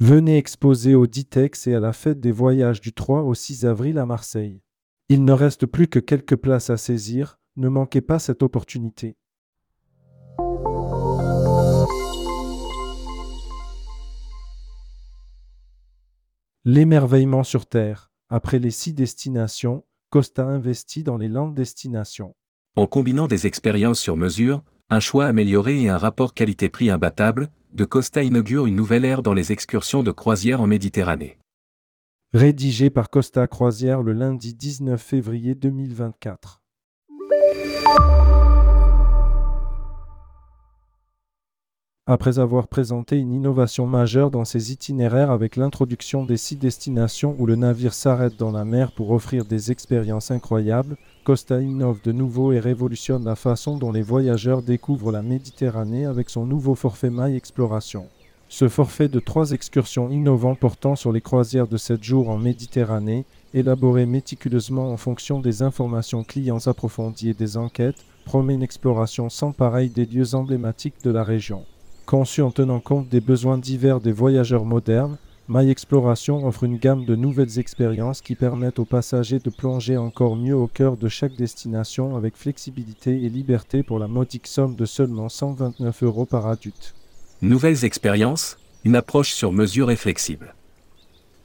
Venez exposer au Ditex et à la fête des voyages du 3 au 6 avril à Marseille. Il ne reste plus que quelques places à saisir, ne manquez pas cette opportunité. L'émerveillement sur Terre. Après les six destinations, Costa investit dans les landes destinations. En combinant des expériences sur mesure, un choix amélioré et un rapport qualité-prix imbattable, De Costa inaugure une nouvelle ère dans les excursions de croisière en Méditerranée. Rédigé par Costa Croisière le lundi 19 février 2024. Après avoir présenté une innovation majeure dans ses itinéraires avec l'introduction des six destinations où le navire s'arrête dans la mer pour offrir des expériences incroyables, Costa innove de nouveau et révolutionne la façon dont les voyageurs découvrent la Méditerranée avec son nouveau forfait Maille Exploration. Ce forfait de trois excursions innovantes portant sur les croisières de 7 jours en Méditerranée, élaboré méticuleusement en fonction des informations clients approfondies et des enquêtes, promet une exploration sans pareil des lieux emblématiques de la région. Conçu en tenant compte des besoins divers des voyageurs modernes, My Exploration offre une gamme de nouvelles expériences qui permettent aux passagers de plonger encore mieux au cœur de chaque destination avec flexibilité et liberté pour la modique somme de seulement 129 euros par adulte. Nouvelles expériences, une approche sur mesure et flexible.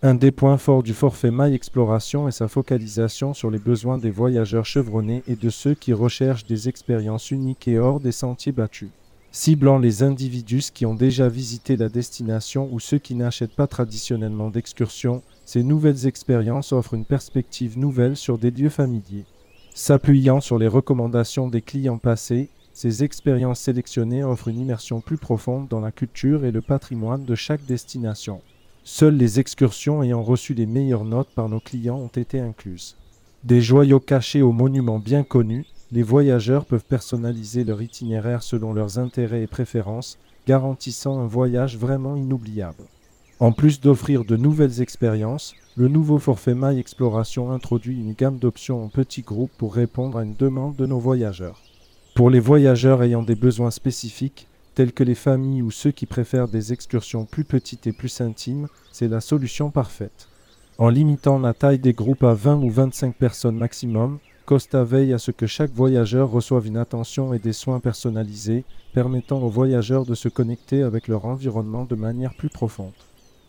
Un des points forts du forfait My Exploration est sa focalisation sur les besoins des voyageurs chevronnés et de ceux qui recherchent des expériences uniques et hors des sentiers battus ciblant les individus qui ont déjà visité la destination ou ceux qui n'achètent pas traditionnellement d'excursions, ces nouvelles expériences offrent une perspective nouvelle sur des lieux familiers. S'appuyant sur les recommandations des clients passés, ces expériences sélectionnées offrent une immersion plus profonde dans la culture et le patrimoine de chaque destination. Seules les excursions ayant reçu les meilleures notes par nos clients ont été incluses. Des joyaux cachés aux monuments bien connus, les voyageurs peuvent personnaliser leur itinéraire selon leurs intérêts et préférences, garantissant un voyage vraiment inoubliable. En plus d'offrir de nouvelles expériences, le nouveau forfait My Exploration introduit une gamme d'options en petits groupes pour répondre à une demande de nos voyageurs. Pour les voyageurs ayant des besoins spécifiques, tels que les familles ou ceux qui préfèrent des excursions plus petites et plus intimes, c'est la solution parfaite. En limitant la taille des groupes à 20 ou 25 personnes maximum, Costa veille à ce que chaque voyageur reçoive une attention et des soins personnalisés, permettant aux voyageurs de se connecter avec leur environnement de manière plus profonde.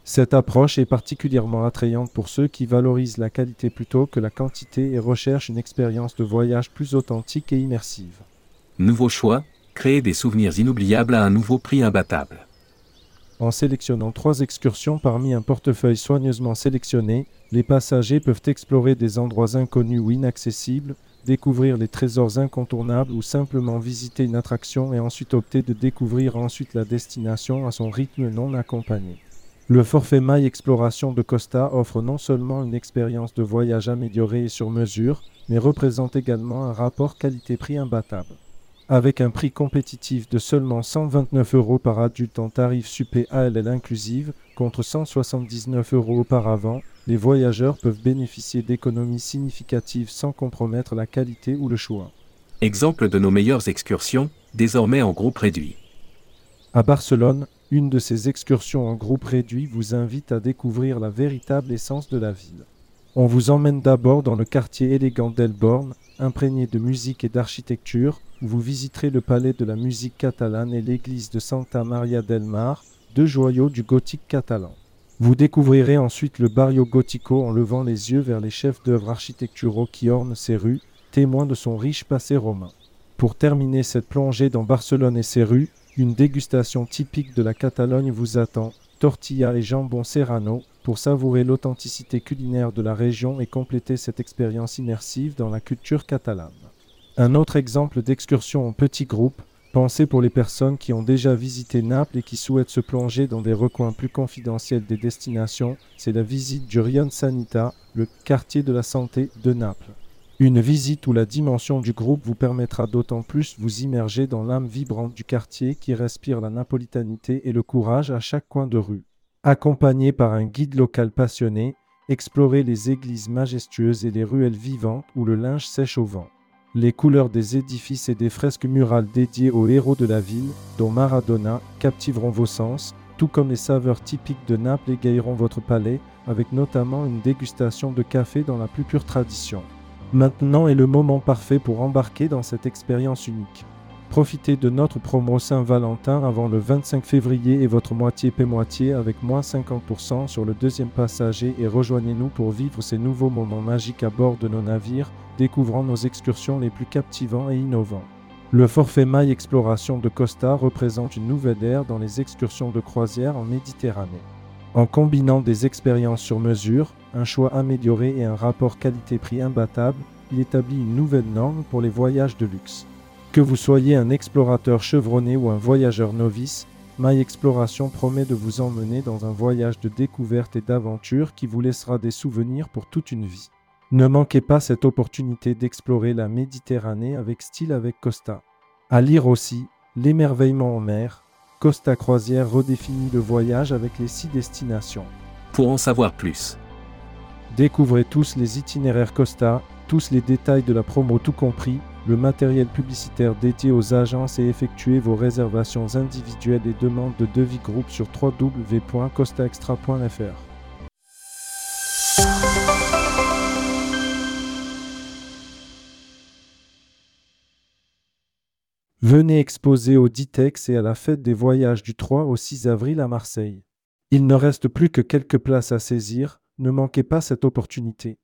Cette approche est particulièrement attrayante pour ceux qui valorisent la qualité plutôt que la quantité et recherchent une expérience de voyage plus authentique et immersive. Nouveau choix, créer des souvenirs inoubliables à un nouveau prix imbattable. En sélectionnant trois excursions parmi un portefeuille soigneusement sélectionné, les passagers peuvent explorer des endroits inconnus ou inaccessibles, découvrir les trésors incontournables ou simplement visiter une attraction et ensuite opter de découvrir ensuite la destination à son rythme non accompagné. Le forfait My Exploration de Costa offre non seulement une expérience de voyage améliorée et sur mesure, mais représente également un rapport qualité-prix imbattable. Avec un prix compétitif de seulement 129 euros par adulte en tarif supé ALL inclusive, contre 179 euros auparavant, les voyageurs peuvent bénéficier d'économies significatives sans compromettre la qualité ou le choix. Exemple de nos meilleures excursions, désormais en groupe réduit. À Barcelone, une de ces excursions en groupe réduit vous invite à découvrir la véritable essence de la ville. On vous emmène d'abord dans le quartier élégant d'Elborn, imprégné de musique et d'architecture, où vous visiterez le palais de la musique catalane et l'église de Santa Maria del Mar, deux joyaux du gothique catalan. Vous découvrirez ensuite le barrio gotico en levant les yeux vers les chefs d'œuvre architecturaux qui ornent ces rues, témoins de son riche passé romain. Pour terminer cette plongée dans Barcelone et ses rues, une dégustation typique de la Catalogne vous attend, tortilla et jambon serrano, pour savourer l'authenticité culinaire de la région et compléter cette expérience immersive dans la culture catalane. Un autre exemple d'excursion en petit groupe, pensé pour les personnes qui ont déjà visité Naples et qui souhaitent se plonger dans des recoins plus confidentiels des destinations, c'est la visite du Rion Sanita, le quartier de la santé de Naples. Une visite où la dimension du groupe vous permettra d'autant plus vous immerger dans l'âme vibrante du quartier qui respire la napolitanité et le courage à chaque coin de rue. Accompagné par un guide local passionné, explorez les églises majestueuses et les ruelles vivantes où le linge sèche au vent. Les couleurs des édifices et des fresques murales dédiées aux héros de la ville, dont Maradona, captiveront vos sens, tout comme les saveurs typiques de Naples égayeront votre palais, avec notamment une dégustation de café dans la plus pure tradition. Maintenant est le moment parfait pour embarquer dans cette expérience unique. Profitez de notre promo Saint-Valentin avant le 25 février et votre moitié paie moitié avec moins 50% sur le deuxième passager et rejoignez-nous pour vivre ces nouveaux moments magiques à bord de nos navires, découvrant nos excursions les plus captivants et innovants. Le forfait Maille Exploration de Costa représente une nouvelle ère dans les excursions de croisière en Méditerranée. En combinant des expériences sur mesure, un choix amélioré et un rapport qualité-prix imbattable, il établit une nouvelle norme pour les voyages de luxe. Que vous soyez un explorateur chevronné ou un voyageur novice, My Exploration promet de vous emmener dans un voyage de découverte et d'aventure qui vous laissera des souvenirs pour toute une vie. Ne manquez pas cette opportunité d'explorer la Méditerranée avec style avec Costa. À lire aussi L'émerveillement en mer, Costa Croisière redéfinit le voyage avec les six destinations. Pour en savoir plus, Découvrez tous les itinéraires Costa, tous les détails de la promo tout compris, le matériel publicitaire dédié aux agences et effectuez vos réservations individuelles et demandes de devis groupe sur www.costaextra.fr. Venez exposer au Ditex et à la fête des voyages du 3 au 6 avril à Marseille. Il ne reste plus que quelques places à saisir, ne manquez pas cette opportunité.